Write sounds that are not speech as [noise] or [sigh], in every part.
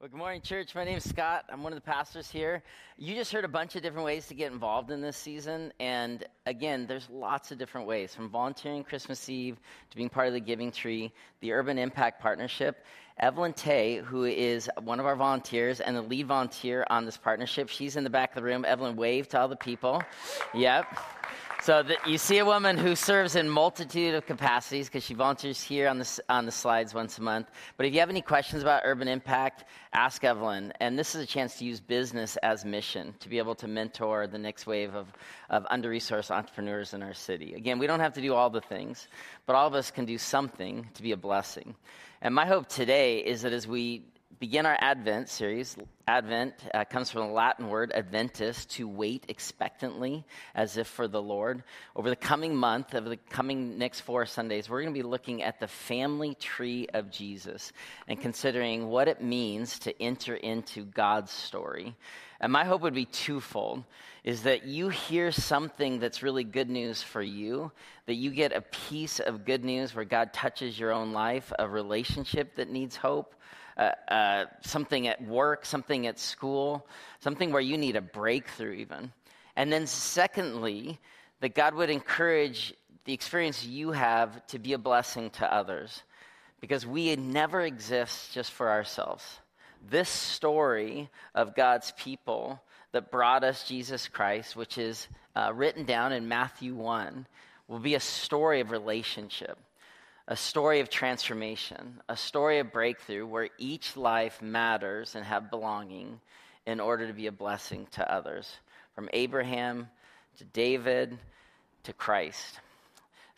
Well, good morning, church. My name is Scott. I'm one of the pastors here. You just heard a bunch of different ways to get involved in this season. And again, there's lots of different ways from volunteering Christmas Eve to being part of the Giving Tree, the Urban Impact Partnership. Evelyn Tay, who is one of our volunteers and the lead volunteer on this partnership, she's in the back of the room. Evelyn, wave to all the people. Yep. So the, you see a woman who serves in multitude of capacities because she volunteers here on the, on the slides once a month. But if you have any questions about urban impact, ask Evelyn. And this is a chance to use business as mission to be able to mentor the next wave of, of under-resourced entrepreneurs in our city. Again, we don't have to do all the things, but all of us can do something to be a blessing. And my hope today is that as we begin our Advent series. Advent uh, comes from the Latin word adventus, to wait expectantly as if for the Lord. Over the coming month, over the coming next four Sundays, we're going to be looking at the family tree of Jesus and considering what it means to enter into God's story. And my hope would be twofold is that you hear something that's really good news for you, that you get a piece of good news where God touches your own life, a relationship that needs hope uh, uh, something at work, something at school, something where you need a breakthrough, even. And then, secondly, that God would encourage the experience you have to be a blessing to others because we never exist just for ourselves. This story of God's people that brought us Jesus Christ, which is uh, written down in Matthew 1, will be a story of relationship a story of transformation, a story of breakthrough where each life matters and have belonging in order to be a blessing to others. From Abraham to David to Christ.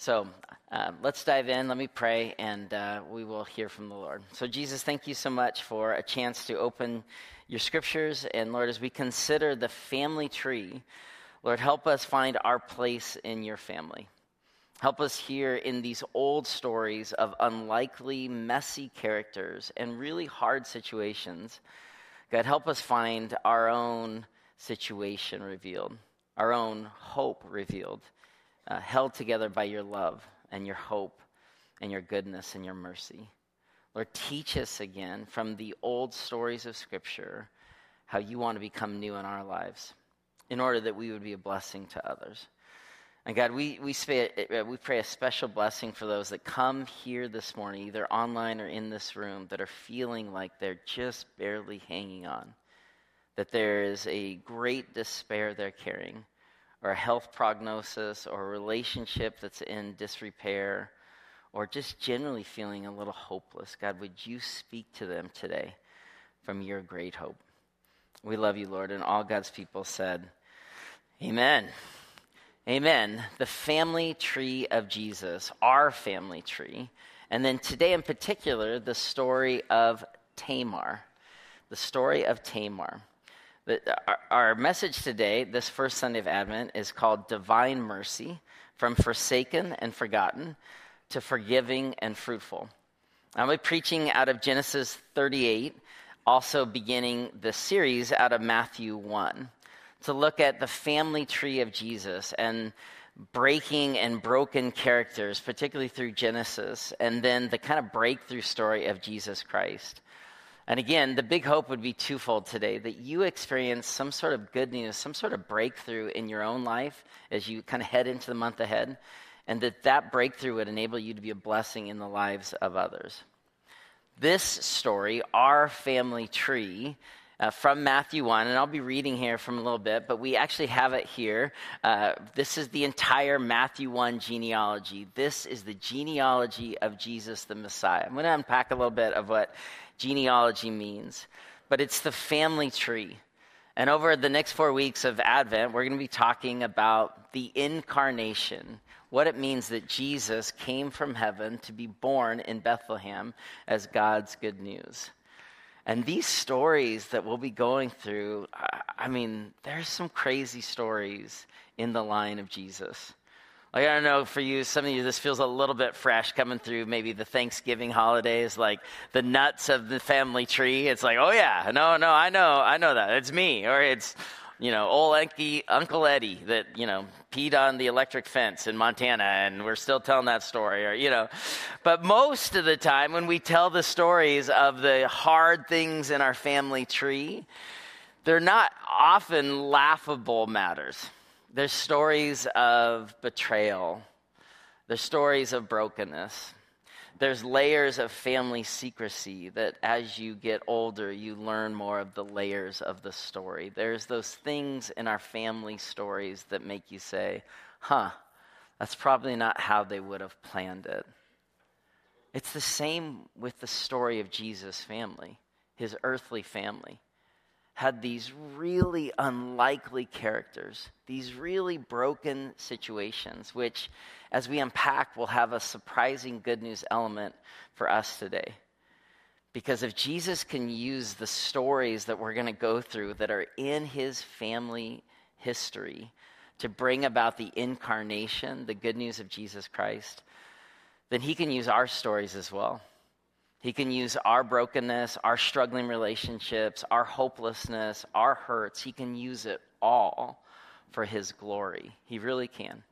So uh, let's dive in. Let me pray, and uh, we will hear from the Lord. So, Jesus, thank you so much for a chance to open your scriptures. And, Lord, as we consider the family tree, Lord, help us find our place in your family. Help us hear in these old stories of unlikely, messy characters and really hard situations. God, help us find our own situation revealed, our own hope revealed, uh, held together by your love and your hope and your goodness and your mercy. Lord, teach us again from the old stories of Scripture how you want to become new in our lives in order that we would be a blessing to others. And God, we, we, uh, we pray a special blessing for those that come here this morning, either online or in this room, that are feeling like they're just barely hanging on, that there is a great despair they're carrying, or a health prognosis, or a relationship that's in disrepair, or just generally feeling a little hopeless. God, would you speak to them today from your great hope? We love you, Lord. And all God's people said, Amen. Amen. The family tree of Jesus, our family tree. And then today in particular, the story of Tamar. The story of Tamar. Our, message today, this first Sunday of Advent, is called Divine Mercy from Forsaken and Forgotten to Forgiving and Fruitful. I'll be preaching out of Genesis 38, also beginning the series out of Matthew 1 to look at the family tree of Jesus and breaking and broken characters, particularly through Genesis, and then the kind of breakthrough story of Jesus Christ. And again, the big hope would be twofold today that you experience some sort of good news, some sort of breakthrough in your own life as you kind of head into the month ahead, and that that breakthrough would enable you to be a blessing in the lives of others. This story, our family tree, uh, from Matthew 1, and I'll be reading here from a little bit, but we actually have it here. Uh, this is the entire Matthew 1 genealogy. This is the genealogy of Jesus the Messiah. I'm going to unpack a little bit of what genealogy means, but it's the family tree. And over the next four weeks of Advent, we're going to be talking about the incarnation, what it means that Jesus came from heaven to be born in Bethlehem as God's good news. And these stories that we'll be going through, I mean, there's some crazy stories in the line of Jesus. Like, I don't know, for you, some of you, this feels a little bit fresh coming through maybe the Thanksgiving holidays, like the nuts of the family tree. It's like, oh, yeah, no, no, I know, I know that. It's me. Or it's, you know, old Uncle, Uncle Eddie that, you know, peed on the electric fence in Montana and we're still telling that story or, you know. But most of the time when we tell the stories of the hard things in our family tree, they're not often laughable matters. They're stories of betrayal. They're stories of brokenness there's layers of family secrecy that as you get older, you learn more of the layers of the story. There's those things in our family stories that make you say, huh, that's probably not how they would have planned it. It's the same with the story of Jesus' family, his earthly family. Had these really unlikely characters, these really broken situations, which as we unpack, we'll have a surprising good news element for us today. Because if Jesus can use the stories that we're going to go through that are in his family history to bring about the incarnation, the good news of Jesus Christ, then he can use our stories as well. He can use our brokenness, our struggling relationships, our hopelessness, our hurts. He can use it all for his glory. He really can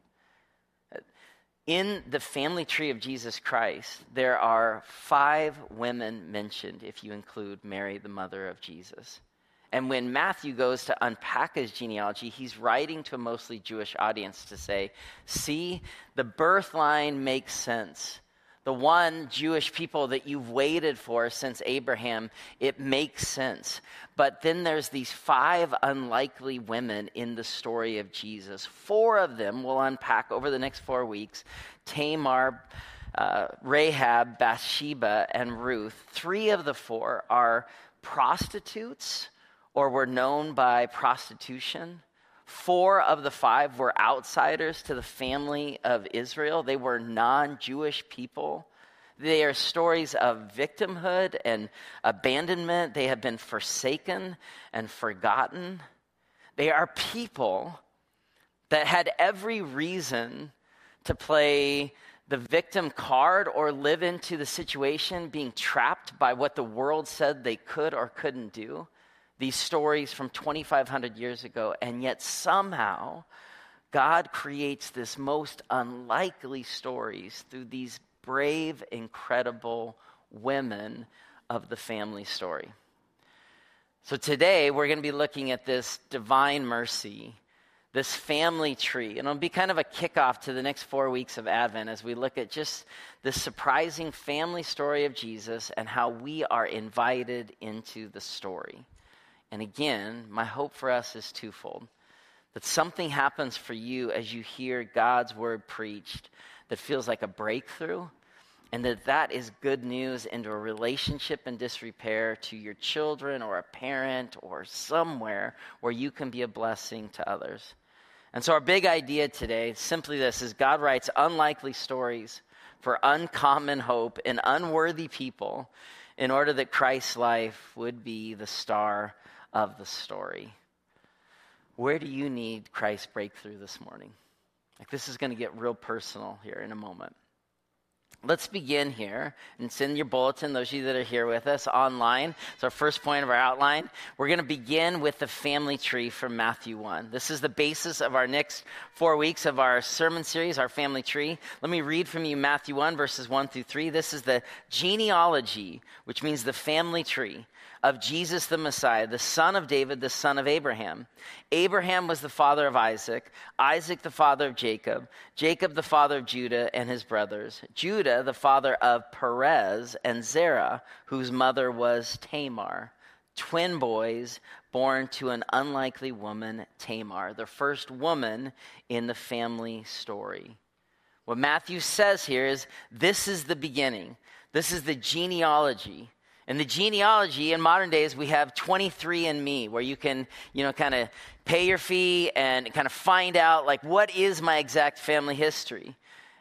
in the family tree of Jesus Christ, there are five women mentioned if you include Mary, the mother of Jesus. And when Matthew goes to unpack his genealogy, he's writing to a mostly Jewish audience to say, see, the birth line makes sense the one Jewish people that you've waited for since Abraham, it makes sense. But then there's these five unlikely women in the story of Jesus. Four of them we'll unpack over the next four weeks Tamar, uh, Rahab, Bathsheba, and Ruth. Three of the four are prostitutes or were known by prostitution. Four of the five were outsiders to the family of Israel. They were non Jewish people. They are stories of victimhood and abandonment. They have been forsaken and forgotten. They are people that had every reason to play the victim card or live into the situation being trapped by what the world said they could or couldn't do these stories from 2,500 years ago, and yet somehow God creates this most unlikely stories through these brave, incredible women of the family story. So today we're going to be looking at this divine mercy, this family tree, and it'll be kind of a kickoff to the next four weeks of Advent as we look at just the surprising family story of Jesus and how we are invited into the story. And again, my hope for us is twofold that something happens for you as you hear God's word preached that feels like a breakthrough, and that that is good news into a relationship in disrepair to your children or a parent or somewhere where you can be a blessing to others. And so our big idea today, simply this, is God writes unlikely stories for uncommon hope in unworthy people in order that Christ's life would be the star of the story. Where do you need Christ's breakthrough this morning? Like, this is going to get real personal here in a moment. Let's begin here and send your bulletin, those of you that are here with us online. It's our first point of our outline. We're going to begin with the family tree from Matthew 1. This is the basis of our next four weeks of our sermon series, our family tree. Let me read from you Matthew 1, verses 1 through 3. This is the genealogy, which means the family tree of Jesus the Messiah, the son of David, the son of Abraham. Abraham was the father of Isaac, Isaac the father of Jacob, Jacob the father of Judah and his brothers, Judah the father of Perez and Zerah, whose mother was Tamar, twin boys born to an unlikely woman, Tamar, the first woman in the family story. What Matthew says here is this is the beginning. This is the genealogy in the genealogy, in modern days, we have 23andMe, where you can, you know, kind of pay your fee and kind of find out, like, what is my exact family history?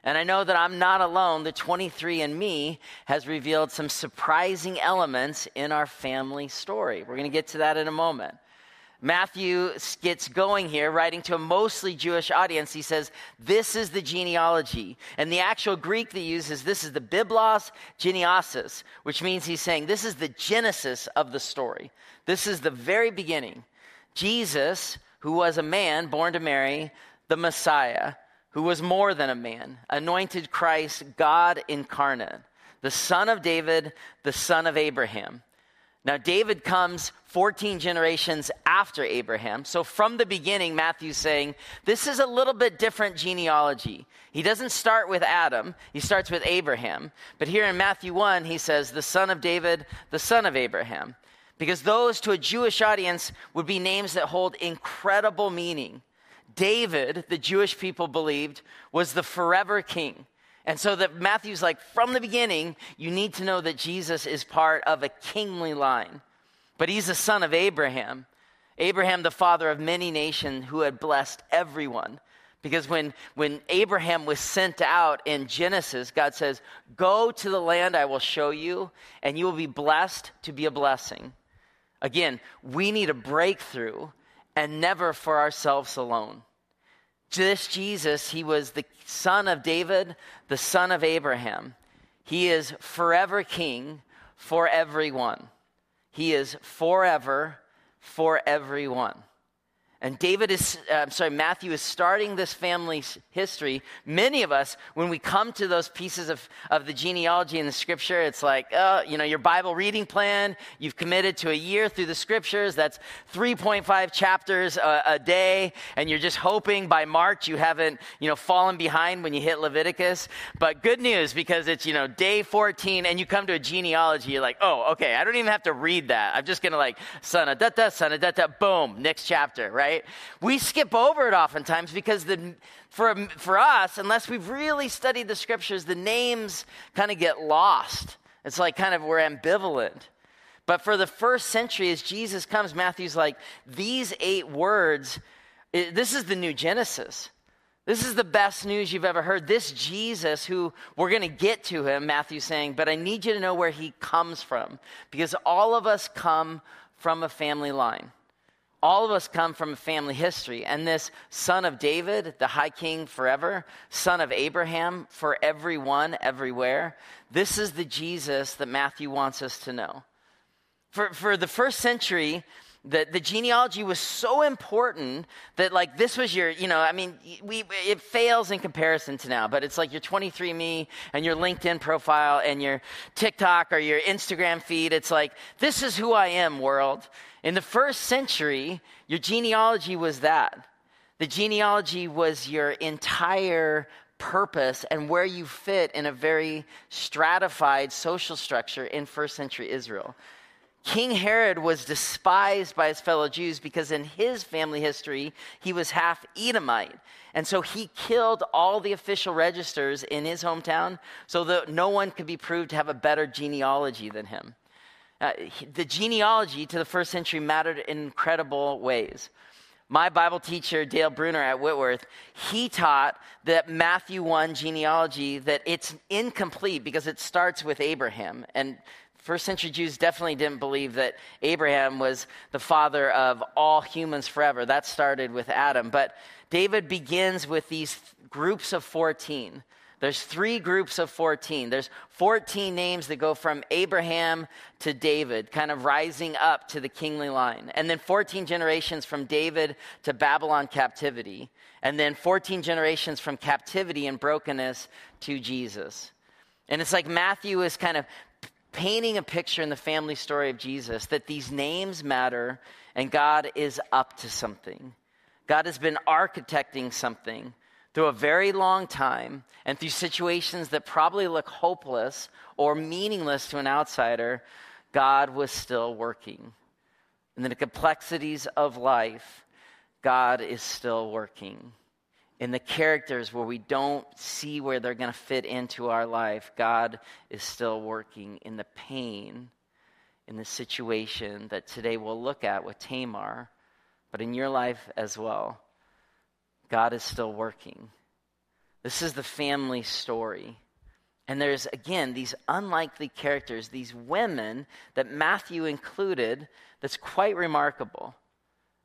And I know that I'm not alone. The 23andMe has revealed some surprising elements in our family story. We're going to get to that in a moment. Matthew gets going here, writing to a mostly Jewish audience. He says, This is the genealogy. And the actual Greek that he uses, this is the Biblos Genesis, which means he's saying this is the genesis of the story. This is the very beginning. Jesus, who was a man born to Mary, the Messiah, who was more than a man, anointed Christ, God incarnate, the son of David, the son of Abraham. Now, David comes 14 generations after Abraham. So, from the beginning, Matthew's saying this is a little bit different genealogy. He doesn't start with Adam, he starts with Abraham. But here in Matthew 1, he says, the son of David, the son of Abraham. Because those to a Jewish audience would be names that hold incredible meaning. David, the Jewish people believed, was the forever king. And so that Matthew's like, from the beginning, you need to know that Jesus is part of a kingly line. But he's the son of Abraham. Abraham, the father of many nations, who had blessed everyone. Because when, when Abraham was sent out in Genesis, God says, Go to the land I will show you, and you will be blessed to be a blessing. Again, we need a breakthrough and never for ourselves alone. This Jesus, he was the son of David, the son of Abraham. He is forever king for everyone. He is forever for everyone. And David is, uh, I'm sorry, Matthew is starting this family's history. Many of us, when we come to those pieces of, of the genealogy in the scripture, it's like, oh, you know, your Bible reading plan, you've committed to a year through the scriptures. That's 3.5 chapters a, a day. And you're just hoping by March you haven't, you know, fallen behind when you hit Leviticus. But good news because it's, you know, day 14 and you come to a genealogy, you're like, oh, okay, I don't even have to read that. I'm just going to like, son of da da, son of da da, boom, next chapter, right? Right? We skip over it oftentimes because the, for, for us, unless we've really studied the scriptures, the names kind of get lost. It's like kind of we're ambivalent. But for the first century, as Jesus comes, Matthew's like, these eight words, it, this is the new Genesis. This is the best news you've ever heard. This Jesus, who we're going to get to him, Matthew's saying, but I need you to know where he comes from because all of us come from a family line. All of us come from a family history, and this son of David, the high king forever, son of Abraham for everyone, everywhere, this is the Jesus that Matthew wants us to know. For, for the first century, the, the genealogy was so important that like this was your you know i mean we it fails in comparison to now but it's like your 23andme and your linkedin profile and your tiktok or your instagram feed it's like this is who i am world in the first century your genealogy was that the genealogy was your entire purpose and where you fit in a very stratified social structure in first century israel King Herod was despised by his fellow Jews because in his family history, he was half Edomite. And so he killed all the official registers in his hometown so that no one could be proved to have a better genealogy than him. Uh, the genealogy to the first century mattered in incredible ways. My Bible teacher, Dale Bruner at Whitworth, he taught that Matthew 1 genealogy, that it's incomplete because it starts with Abraham. And First century Jews definitely didn't believe that Abraham was the father of all humans forever. That started with Adam. But David begins with these groups of 14. There's three groups of 14. There's 14 names that go from Abraham to David, kind of rising up to the kingly line. And then 14 generations from David to Babylon captivity. And then 14 generations from captivity and brokenness to Jesus. And it's like Matthew is kind of painting a picture in the family story of Jesus that these names matter and God is up to something. God has been architecting something through a very long time and through situations that probably look hopeless or meaningless to an outsider. God was still working. In the complexities of life, God is still working in the characters where we don't see where they're going to fit into our life, God is still working in the pain, in the situation that today we'll look at with Tamar, but in your life as well. God is still working. This is the family story. And there's, again, these unlikely characters, these women that Matthew included, that's quite remarkable.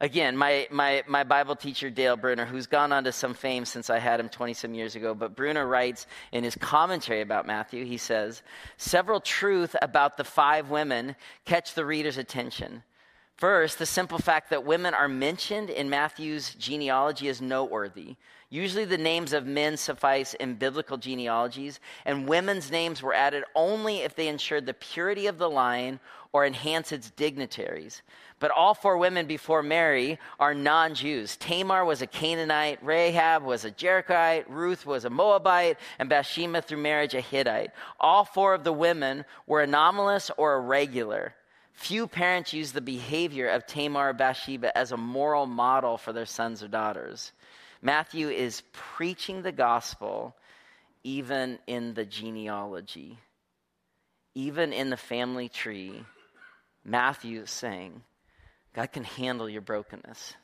Again, my, my, my Bible teacher, Dale Bruner, who's gone on to some fame since I had him 20 some years ago, but Bruner writes in his commentary about Matthew, he says, Several truths about the five women catch the reader's attention. First, the simple fact that women are mentioned in Matthew's genealogy is noteworthy. Usually, the names of men suffice in biblical genealogies, and women's names were added only if they ensured the purity of the line or enhanced its dignitaries. But all four women before Mary are non Jews. Tamar was a Canaanite, Rahab was a Jerichoite, Ruth was a Moabite, and Bathsheba through marriage a Hittite. All four of the women were anomalous or irregular. Few parents use the behavior of Tamar or Bathsheba as a moral model for their sons or daughters. Matthew is preaching the gospel even in the genealogy, even in the family tree. Matthew is saying, God can handle your brokenness.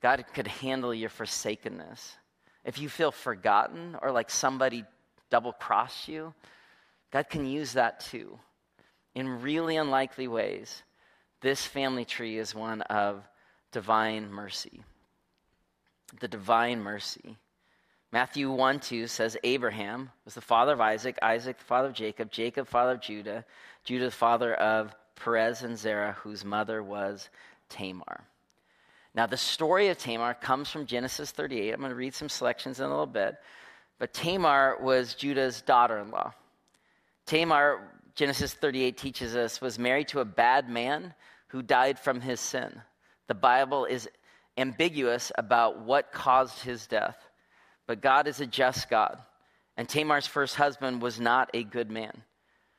God could handle your forsakenness. If you feel forgotten or like somebody double crossed you, God can use that too. In really unlikely ways, this family tree is one of divine mercy the divine mercy. Matthew 1 2 says Abraham was the father of Isaac, Isaac the father of Jacob, Jacob the father of Judah, Judah the father of Perez and Zerah, whose mother was Tamar. Now, the story of Tamar comes from Genesis 38. I'm going to read some selections in a little bit. But Tamar was Judah's daughter in law. Tamar, Genesis 38 teaches us, was married to a bad man who died from his sin. The Bible is ambiguous about what caused his death, but God is a just God. And Tamar's first husband was not a good man.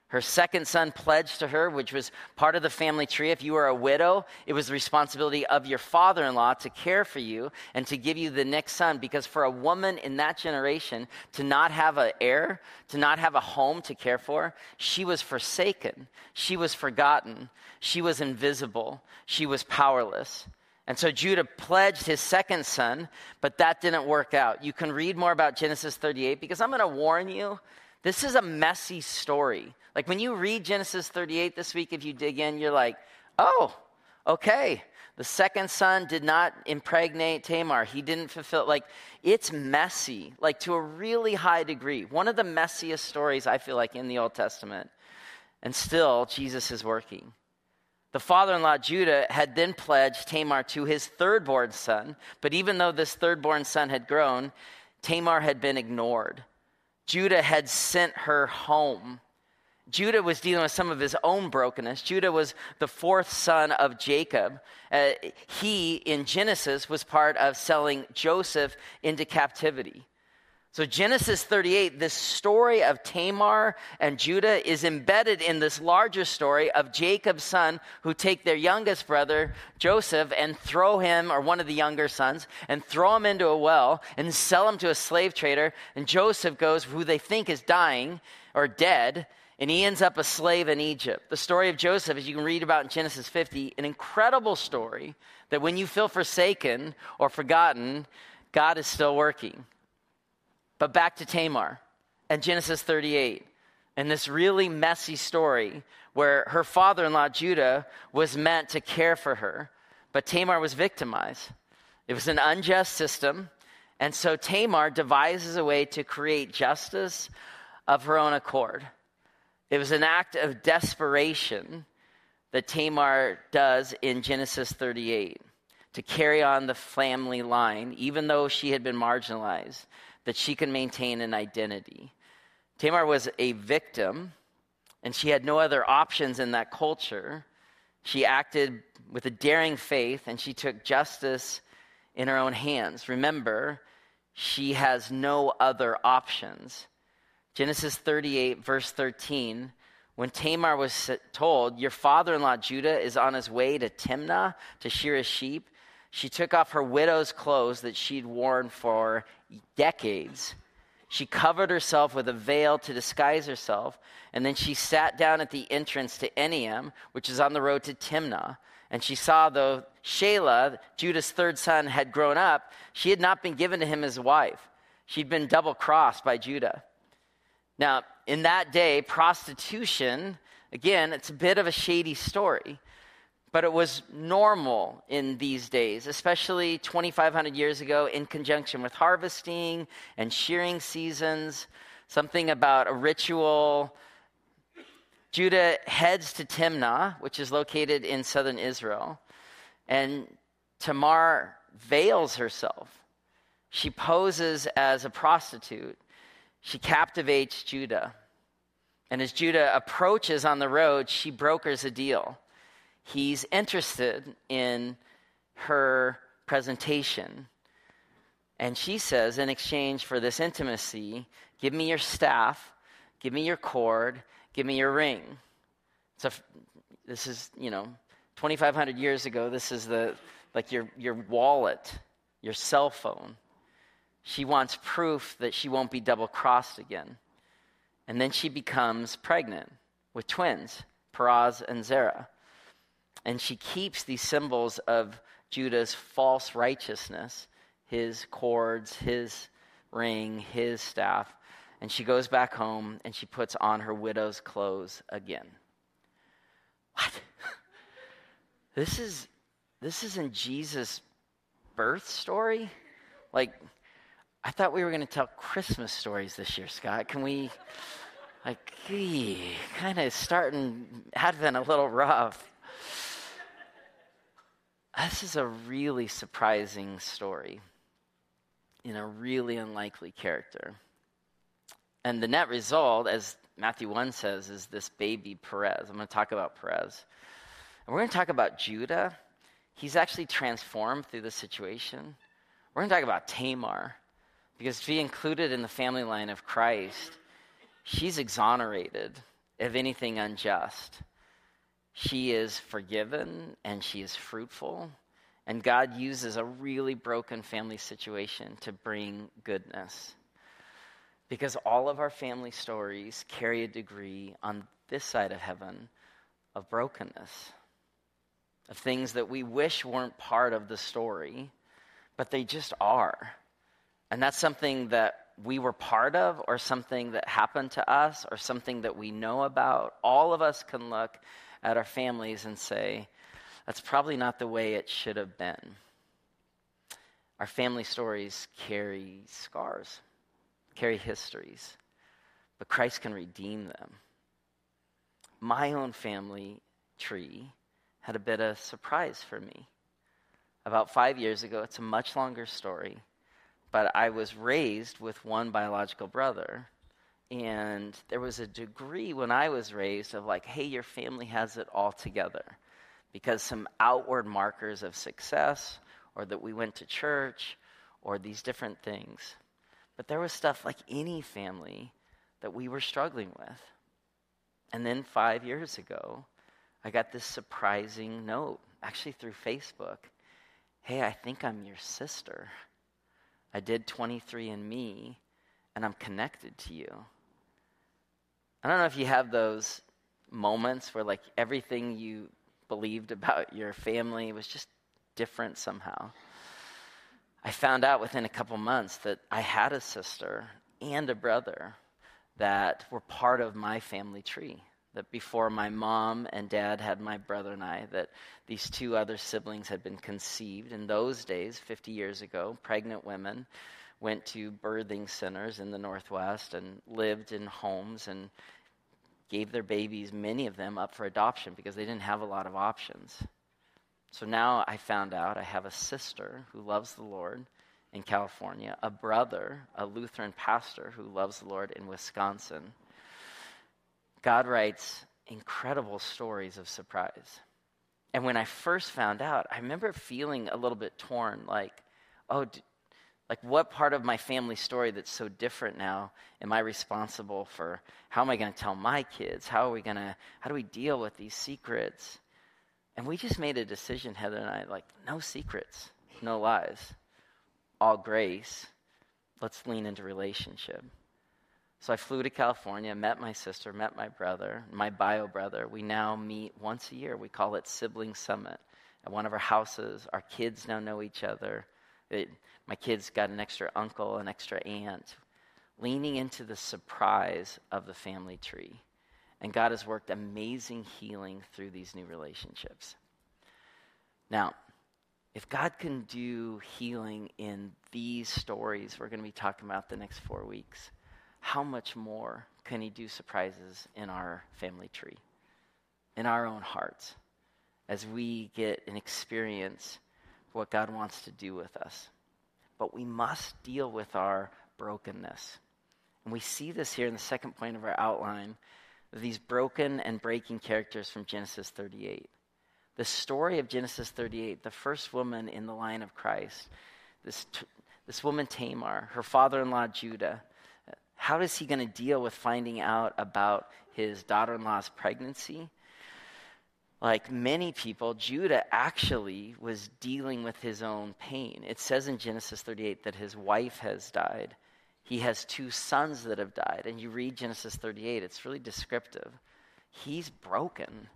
Her second son pledged to her, which was part of the family tree. If you were a widow, it was the responsibility of your father in law to care for you and to give you the next son. Because for a woman in that generation to not have an heir, to not have a home to care for, she was forsaken. She was forgotten. She was invisible. She was powerless. And so Judah pledged his second son, but that didn't work out. You can read more about Genesis 38 because I'm going to warn you, this is a messy story. Like when you read Genesis 38 this week, if you dig in, you're like, oh, okay. The second son did not impregnate Tamar. He didn't fulfill, like, it's messy, like to a really high degree. One of the messiest stories I feel like in the Old Testament. And still, Jesus is working. The father in law, Judah, had then pledged Tamar to his third-born son, but even though this third-born son had grown, Tamar had been ignored. Judah had sent her home. Judah was dealing with some of his own brokenness. Judah was the fourth son of Jacob. Uh, he, in Genesis, was part of selling Joseph into captivity. So, Genesis 38, this story of Tamar and Judah is embedded in this larger story of Jacob's son who take their youngest brother, Joseph, and throw him, or one of the younger sons, and throw him into a well and sell him to a slave trader. And Joseph goes, who they think is dying or dead, and he ends up a slave in Egypt. The story of Joseph, as you can read about in Genesis 50, an incredible story that when you feel forsaken or forgotten, God is still working. But back to Tamar and Genesis 38 and this really messy story where her father in law, Judah, was meant to care for her, but Tamar was victimized. It was an unjust system. And so Tamar devises a way to create justice of her own accord. It was an act of desperation that Tamar does in Genesis 38 to carry on the family line, even though she had been marginalized that she can maintain an identity. Tamar was a victim, and she had no other options in that culture. She acted with a daring faith, and she took justice in her own hands. Remember, she has no other options. Genesis 38, verse 13. When Tamar was told, Your father in law Judah is on his way to Timnah to shear his sheep, she took off her widow's clothes that she'd worn for decades. She covered herself with a veil to disguise herself, and then she sat down at the entrance to Enaim, which is on the road to Timnah. And she saw, though Shelah, Judah's third son, had grown up, she had not been given to him as a wife. She'd been double crossed by Judah. Now, in that day, prostitution, again, it's a bit of a shady story. But it was normal in these days, especially 2,500 years ago, in conjunction with harvesting and shearing seasons, something about a ritual Judah heads to Timnah, which is located in southern Israel, and Tamar veils herself. She poses as a prostitute. She captivates Judah. And as Judah approaches on the road, she brokers a deal. He's interested in her presentation. And she says, in exchange for this intimacy, give me your staff, give me your cord, give me your ring. So this is, you know, 2,500 years ago, this is the, like your, your wallet, your cell phone. She wants proof that she won't be double crossed again. And then she becomes pregnant with twins, Perez and Zerah. And she keeps these symbols of Judah's false righteousness his cords, his ring, his staff. And she goes back home and she puts on her widow's clothes again. What? [laughs] This is this isn't Jesus' birth story? Like I thought we were going to tell Christmas stories this year, Scott. Can we like kind of starting Advent a little rough? This is a really surprising story in a really unlikely character. And the net result, as Matthew 1 says, is this baby Perez. I'm going to talk about Perez. And we're going to talk about Judah. He's actually transformed through the situation. We're going to talk about Tamar, because to be included in the family line of Christ, she's exonerated of anything unjust. She is forgiven and she is fruitful. And God uses a really broken family situation to bring goodness. Because all of our family stories carry a degree on this side of heaven of brokenness, of things that we wish weren't part of the story, but they just are. And that's something that we were part of, or something that happened to us, or something that we know about. All of us can look at our families and say, that's probably not the way it should have been. Our family stories carry scars, carry histories, but Christ can redeem them. My own family tree had a bit of surprise for me. About five years ago, it's a much longer story, but I was raised with one biological brother and there was a degree when I was raised of like, hey, your family has it all together. Because some outward markers of success, or that we went to church, or these different things. But there was stuff like any family that we were struggling with. And then five years ago, I got this surprising note, actually through Facebook. Hey, I think I'm your sister. I did 23andMe, and I'm connected to you. I don't know if you have those moments where like everything you believed about your family was just different somehow. I found out within a couple months that I had a sister and a brother that were part of my family tree. That before my mom and dad had my brother and I, that these two other siblings had been conceived in those days, 50 years ago, pregnant women went to birthing centers in the Northwest and lived in homes and gave their babies, many of them, up for adoption because they didn't have a lot of options. So now I found out I have a sister who loves the Lord in California, a brother, a Lutheran pastor who loves the Lord in Wisconsin. God writes incredible stories of surprise. And when I first found out, I remember feeling a little bit torn like, oh, like, what part of my family story that's so different now am I responsible for? How am I going to tell my kids? How are we going to, how do we deal with these secrets? And we just made a decision, Heather and I, like, no secrets, no lies, all grace. Let's lean into relationship. So I flew to California, met my sister, met my brother, my bio brother. We now meet once a year. We call it Sibling Summit at one of our houses. Our kids now know each other. It, my kids got an extra uncle, an extra aunt, leaning into the surprise of the family tree. And God has worked amazing healing through these new relationships. Now, if God can do healing in these stories we're going to be talking about the next four weeks, how much more can He do surprises in our family tree, in our own hearts, as we get an experience what God wants to do with us. But we must deal with our brokenness. And we see this here in the second point of our outline these broken and breaking characters from Genesis 38. The story of Genesis 38, the first woman in the line of Christ, this, this woman Tamar, her father in law Judah, how is he going to deal with finding out about his daughter in law's pregnancy? Like many people, Judah actually was dealing with his own pain. It says in Genesis 38 that his wife has died. He has two sons that have died. And you read Genesis 38, it's really descriptive. He's broken.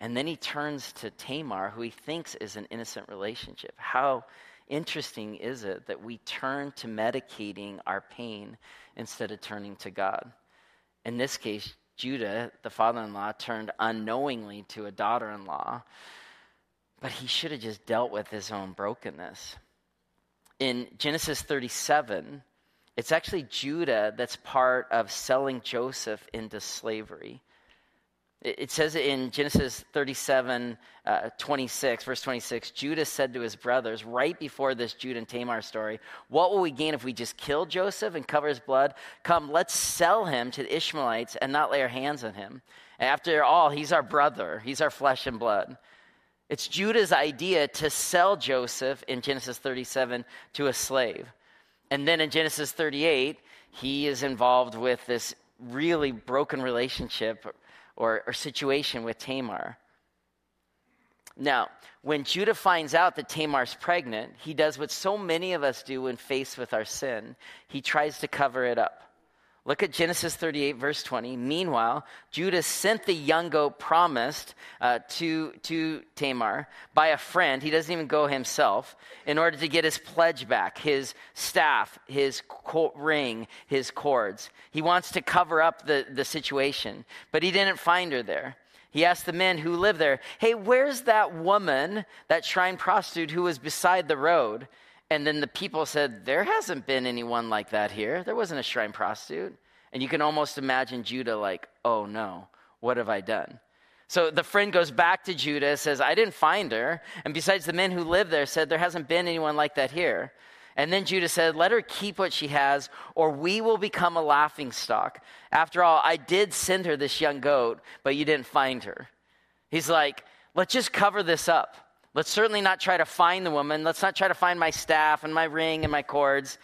And then he turns to Tamar, who he thinks is an innocent relationship. How interesting is it that we turn to medicating our pain instead of turning to God? In this case, Judah, the father in law, turned unknowingly to a daughter in law, but he should have just dealt with his own brokenness. In Genesis 37, it's actually Judah that's part of selling Joseph into slavery. It says in Genesis 37, uh, 26, verse 26, Judah said to his brothers, right before this Judah and Tamar story, What will we gain if we just kill Joseph and cover his blood? Come, let's sell him to the Ishmaelites and not lay our hands on him. After all, he's our brother, he's our flesh and blood. It's Judah's idea to sell Joseph in Genesis 37 to a slave. And then in Genesis 38, he is involved with this really broken relationship or, or situation with Tamar. Now, when Judah finds out that Tamar's pregnant, he does what so many of us do when faced with our sin he tries to cover it up. Look at Genesis 38, verse 20. Meanwhile, Judah sent the young goat promised uh, to, to Tamar by a friend. He doesn't even go himself in order to get his pledge back his staff, his ring, his cords. He wants to cover up the, the situation, but he didn't find her there. He asked the men who live there, Hey, where's that woman, that shrine prostitute who was beside the road? And then the people said, There hasn't been anyone like that here. There wasn't a shrine prostitute. And you can almost imagine Judah like, Oh no, what have I done? So the friend goes back to Judah, says, I didn't find her. And besides, the men who live there said, There hasn't been anyone like that here. And then Judah said, Let her keep what she has, or we will become a laughing stock. After all, I did send her this young goat, but you didn't find her. He's like, Let's just cover this up. Let's certainly not try to find the woman. Let's not try to find my staff and my ring and my cords.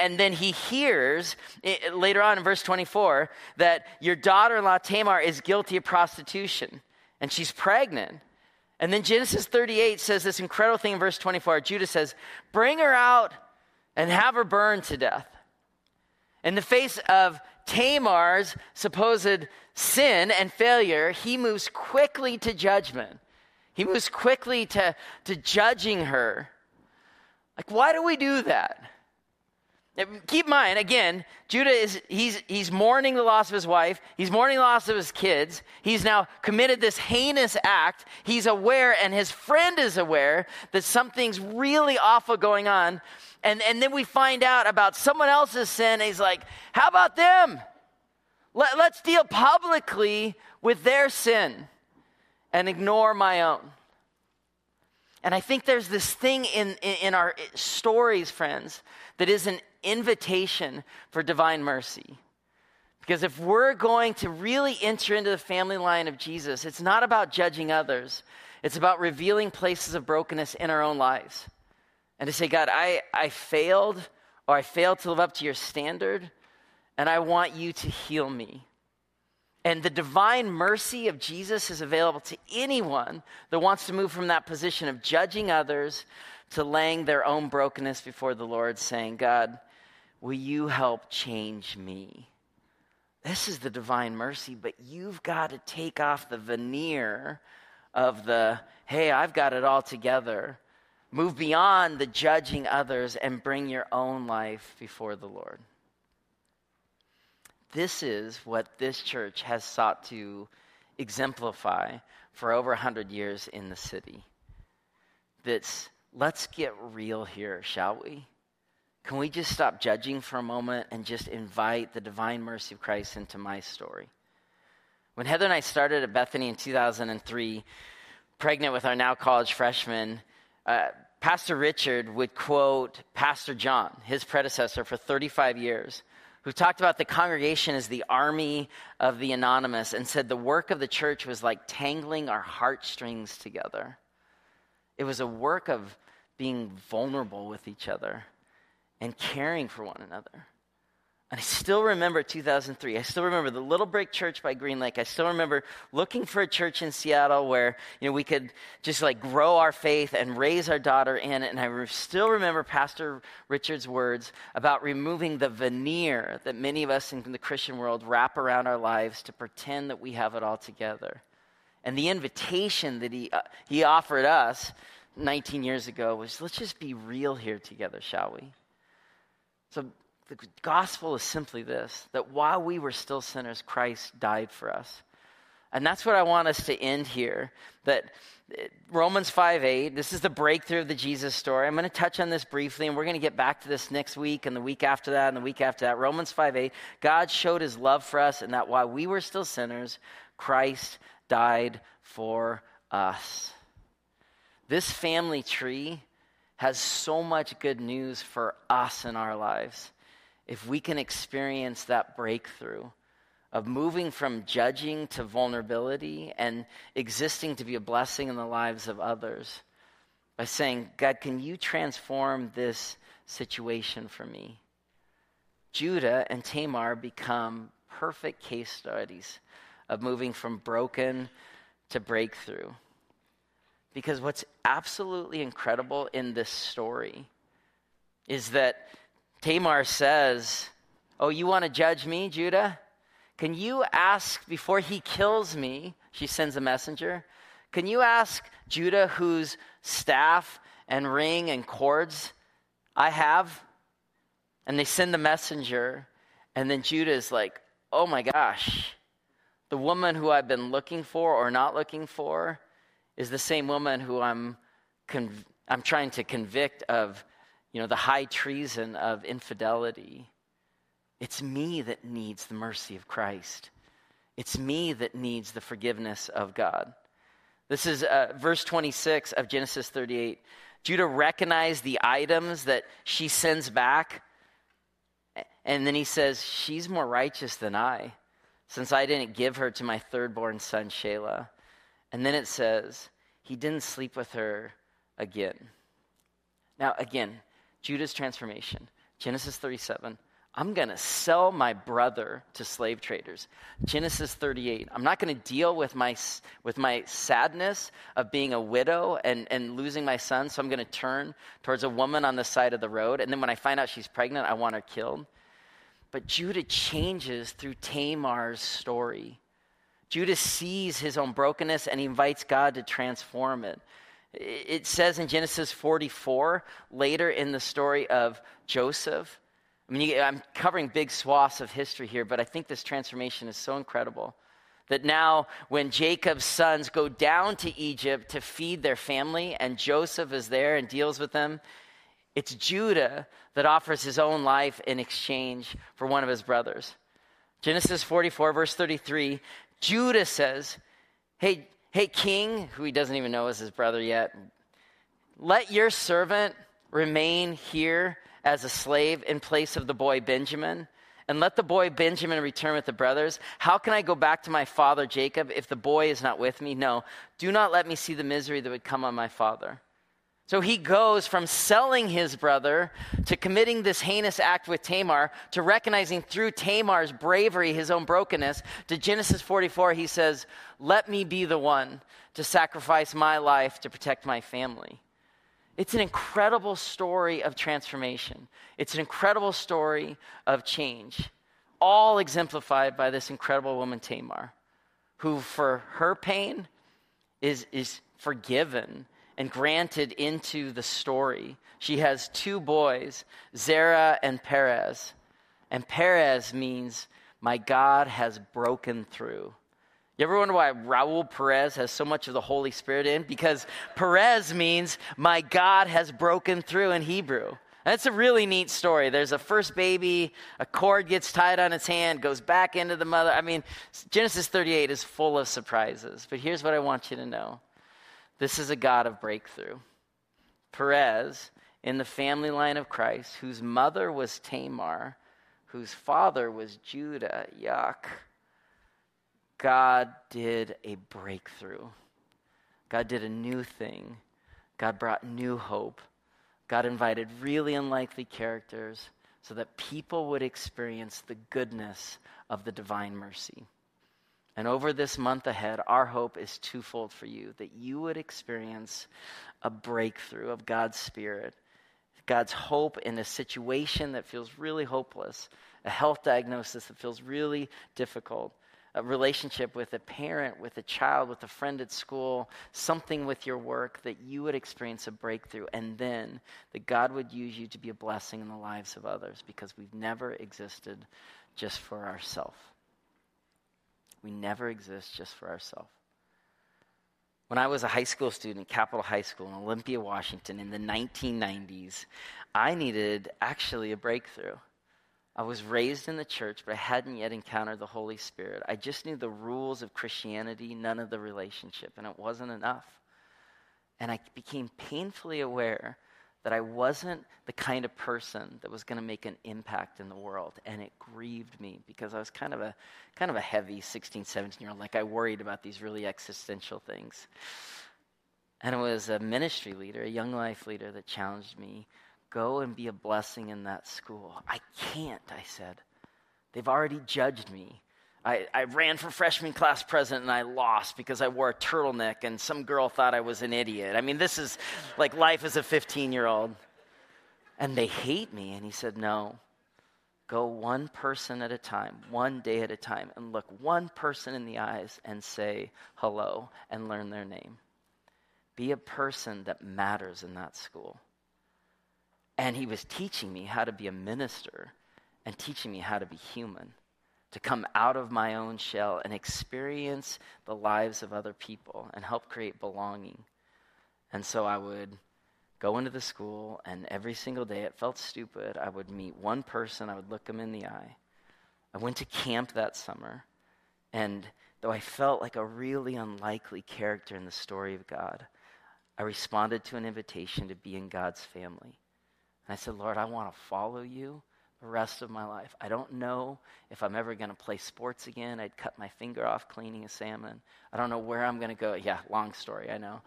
And then he hears later on in verse 24 that your daughter in law Tamar is guilty of prostitution and she's pregnant. And then Genesis 38 says this incredible thing in verse 24. Judah says, Bring her out and have her burned to death. In the face of Tamar's supposed sin and failure, he moves quickly to judgment. He moves quickly to, to judging her. Like, why do we do that? Keep in mind, again, Judah is he's he's mourning the loss of his wife, he's mourning the loss of his kids, he's now committed this heinous act. He's aware, and his friend is aware that something's really awful going on. And, and then we find out about someone else's sin, he's like, How about them? Let, let's deal publicly with their sin and ignore my own. And I think there's this thing in, in, in, our stories, friends, that is an invitation for divine mercy. Because if we're going to really enter into the family line of Jesus, it's not about judging others, it's about revealing places of brokenness in our own lives. And to say, God, I, I failed, or I failed to live up to your standard, and I want you to heal me. And the divine mercy of Jesus is available to anyone that wants to move from that position of judging others to laying their own brokenness before the Lord, saying, God, will you help change me? This is the divine mercy, but you've got to take off the veneer of the, hey, I've got it all together. Move beyond the judging others and bring your own life before the Lord. This is what this church has sought to exemplify for over 100 years in the city. That's, let's get real here, shall we? Can we just stop judging for a moment and just invite the divine mercy of Christ into my story? When Heather and I started at Bethany in 2003, pregnant with our now college freshman, uh, Pastor Richard would quote Pastor John, his predecessor for 35 years, who talked about the congregation as the army of the anonymous and said the work of the church was like tangling our heartstrings together. It was a work of being vulnerable with each other and caring for one another. And I still remember 2003. I still remember the Little Brick Church by Green Lake. I still remember looking for a church in Seattle where you know we could just like grow our faith and raise our daughter in. It. And I still remember Pastor Richard's words about removing the veneer that many of us in the Christian world wrap around our lives to pretend that we have it all together. And the invitation that he uh, he offered us 19 years ago was, let's just be real here together, shall we? So the gospel is simply this that while we were still sinners, Christ died for us. And that's what I want us to end here. That Romans 5 8, this is the breakthrough of the Jesus story. I'm going to touch on this briefly, and we're going to get back to this next week, and the week after that, and the week after that. Romans 5 8, God showed his love for us, and that while we were still sinners, Christ died for us. This family tree has so much good news for us in our lives if we can experience that breakthrough of moving from judging to vulnerability and existing to be a blessing in the lives of others by saying, God, can you transform this situation for me? Judah and Tamar become perfect case studies of moving from broken to breakthrough. Because what's absolutely incredible in this story is that Tamar says, Oh, you want to judge me, Judah? Can you ask before he kills me? She sends a messenger. Can you ask Judah whose staff and ring and cords I have? And they send the messenger, and then Judah is like, Oh my gosh, the woman who I've been looking for or not looking for is the same woman who I'm, conv- I'm trying to convict of you know, the high treason of infidelity. It's me that needs the mercy of Christ. It's me that needs the forgiveness of God. This is uh, verse 26 of Genesis 38. Judah recognized the items that she sends back. And then he says, She's more righteous than I, since I didn't give her to my thirdborn son, Shelah. And then it says, He didn't sleep with her again. Now, again, Judah's transformation. Genesis 37. I'm going to sell my brother to slave traders. Genesis 38. I'm not going to deal with my, with my sadness of being a widow and, and losing my son, so I'm going to turn towards a woman on the side of the road. And then when I find out she's pregnant, I want her killed. But Judah changes through Tamar's story. Judah sees his own brokenness and he invites God to transform it. It says in Genesis 44, later in the story of Joseph. I mean, I'm covering big swaths of history here, but I think this transformation is so incredible that now, when Jacob's sons go down to Egypt to feed their family, and Joseph is there and deals with them, it's Judah that offers his own life in exchange for one of his brothers. Genesis 44, verse 33, Judah says, Hey, Hey, king, who he doesn't even know is his brother yet, let your servant remain here as a slave in place of the boy Benjamin, and let the boy Benjamin return with the brothers. How can I go back to my father Jacob if the boy is not with me? No, do not let me see the misery that would come on my father. So he goes from selling his brother to committing this heinous act with Tamar to recognizing through Tamar's bravery his own brokenness. To Genesis 44, he says, Let me be the one to sacrifice my life to protect my family. It's an incredible story of transformation, it's an incredible story of change, all exemplified by this incredible woman, Tamar, who, for her pain, is, is forgiven and granted into the story. She has two boys, Zerah and Perez. And Perez means, My God has broken through. You ever wonder why Raul Perez has so much of the Holy Spirit in? Because Perez means, My God has broken through in Hebrew. That's a really neat story. There's a first baby, a cord gets tied on its hand, goes back into the mother. I mean, Genesis 38 is full of surprises. But here's what I want you to know this is a God of breakthrough. Perez, in the family line of Christ, whose mother was Tamar, whose father was Judah, yuck. God did a breakthrough. God did a new thing. God brought new hope. God invited really unlikely characters so that people would experience the goodness of the divine mercy. And over this month ahead, our hope is twofold for you that you would experience a breakthrough of God's Spirit, God's hope in a situation that feels really hopeless, a health diagnosis that feels really difficult, a relationship with a parent, with a child, with a friend at school, something with your work, that you would experience a breakthrough, and then that God would use you to be a blessing in the lives of others because we've never existed just for ourselves. We never exist just for ourselves. When I was a high school student at Capital High School in Olympia, Washington in the 1990s, I needed actually a breakthrough. I was raised in the church, but I hadn't yet encountered the Holy Spirit. I just knew the rules of Christianity, none of the relationship, and it wasn't enough. And I became painfully aware that I wasn't the kind of person that was going to make an impact in the world. And it grieved me because I was kind of a kind of a heavy 16, 17 year old. Like I worried about these really existential things. And it was a ministry leader, a young life leader, that challenged me Go and be a blessing in that school. I can't, I said. They've already judged me. I, I, ran for freshman class president and I lost because I wore a turtleneck and some girl thought I was an idiot. I mean, this is like life as a 15 year old. And they hate me. And he said, No, go one person at a time, one day at a time, and look one person in the eyes and say hello and learn their name. Be a person that matters in that school. And he was teaching me how to be a minister and teaching me how to be human, to come out of my own shell and experience the lives of other people and help create belonging. And so I would go into the school, and every single day it felt stupid. I would meet one person, I would look them in the eye. I went to camp that summer, and though I felt like a really unlikely character in the story of God, I responded to an invitation to be in God's family. And I said, Lord, I want to follow you the rest of my life. I don't know if I'm ever going to play sports again. I'd cut my finger off cleaning a salmon. I don't know where I'm going to go. Yeah, long story, I know.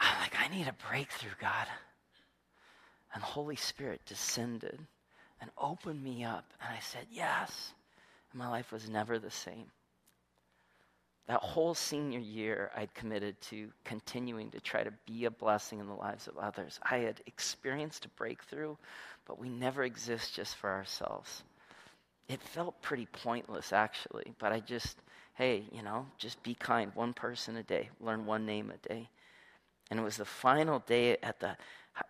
I'm like, I need a breakthrough, God. And the Holy Spirit descended and opened me up. And I said, Yes. And my life was never the same. That whole senior year, I'd committed to continuing to try to be a blessing in the lives of others. I had experienced a breakthrough, but we never exist just for ourselves. It felt pretty pointless, actually, but I just, hey, you know, just be kind. One person a day, learn one name a day. And it was the final day at the,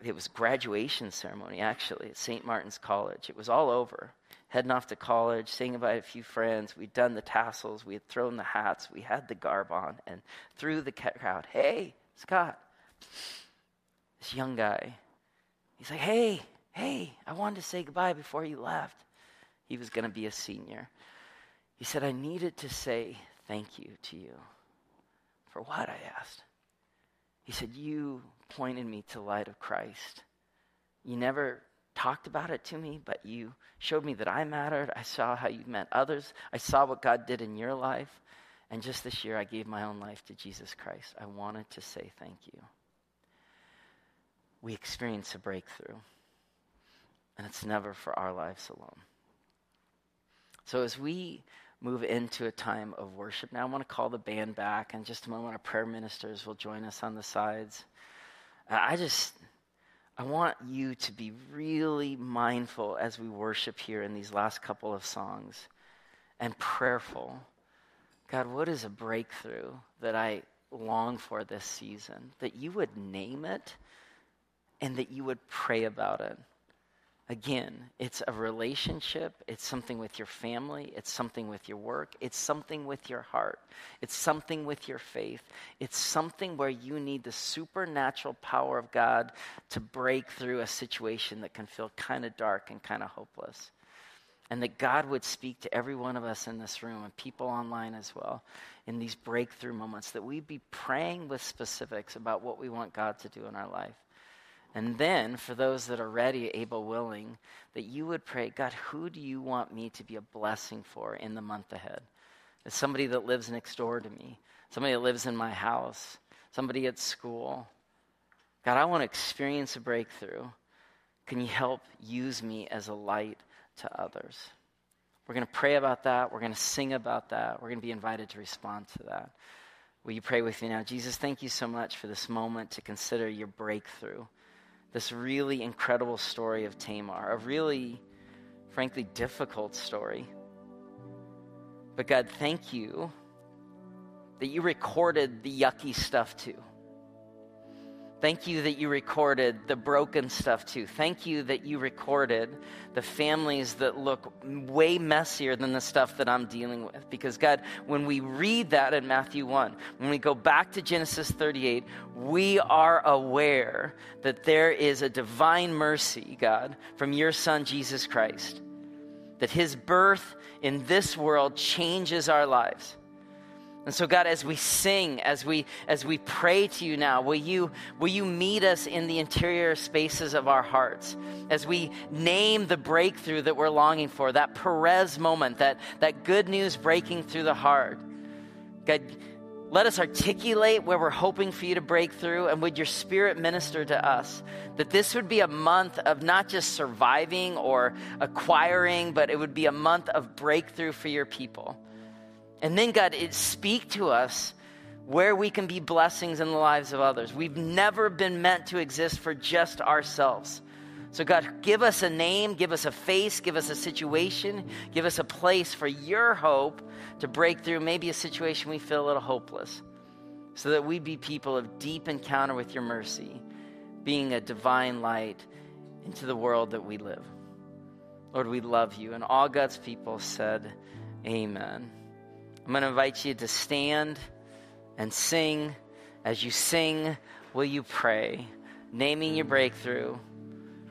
it was graduation ceremony, actually, at St. Martin's College. It was all over heading off to college, saying goodbye to a few friends. We'd done the tassels, we had thrown the hats, we had the garb on, and through the crowd, hey, Scott, this young guy, he's like, hey, hey, I wanted to say goodbye before you left. He was going to be a senior. He said, I needed to say thank you to you. For what? I asked. He said, You pointed me to the light of Christ. You never talked about it to me, but you showed me that I mattered. I saw how you met others. I saw what God did in your life. And just this year, I gave my own life to Jesus Christ. I wanted to say thank you. We experience a breakthrough, and it's never for our lives alone. So, as we move into a time of worship now, I want to call the band back. In just a moment, our prayer ministers will join us on the sides. I just I want you to be really mindful as we worship here in these last couple of songs and prayerful. God, what is a breakthrough that I long for this season? That you would name it and that you would pray about it. Again, it's a relationship. It's something with your family. It's something with your work. It's something with your heart. It's something with your faith. It's something where you need the supernatural power of God to break through a situation that can feel kind of dark and kind of hopeless. And that God would speak to every one of us in this room and people online as well in these breakthrough moments, that we'd be praying with specifics about what we want God to do in our life. And then, for those that are ready, able, willing, that you would pray, God, who do you want me to be a blessing for in the month ahead? As somebody that lives next door to me, somebody that lives in my house, somebody at school. God, I want to experience a breakthrough. Can you help use me as a light to others? We're going to pray about that. We're going to sing about that. We're going to be invited to respond to that. Will you pray with me now? Jesus, thank you so much for this moment to consider your breakthrough this really incredible story of Tamar, a really, frankly, difficult story. But God, thank you that you recorded the yucky stuff too. Thank you that you recorded the broken stuff too. Thank you that you recorded the families that look way messier than the stuff that I'm dealing with. Because, God, when we read that in Matthew 1, when we go back to Genesis 38, we are aware that there is a divine mercy, God, from your Son, Jesus Christ. That his birth in this world changes our lives and so, God, as we sing, as we as we pray to you now, will you will you meet us in the interior spaces of our hearts as we name the breakthrough that we're longing for, that Perez moment, that that good news breaking through the heart. God, let us articulate where we're hoping for you to break through, and would your spirit minister to us that this would be a month of not just surviving or acquiring, but it would be a month of breakthrough for your people. And then, God, it speak to us where we can be blessings in the lives of others. We've never been meant to exist for just ourselves. So, God, give us a name, give us a face, give us a situation, give us a place for your hope to break through maybe a situation we feel a little hopeless, so that we be people of deep encounter with your mercy, being a divine light into the world that we live. Lord, we love you. And all God's people said, Amen. I'm going to invite you to stand and sing. As you sing, will you pray? Naming your breakthrough,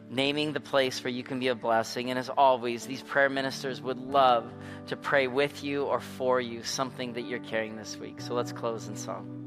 naming the place where you can be a blessing. And as always, these prayer ministers would love to pray with you or for you something that you're carrying this week. So let's close in song.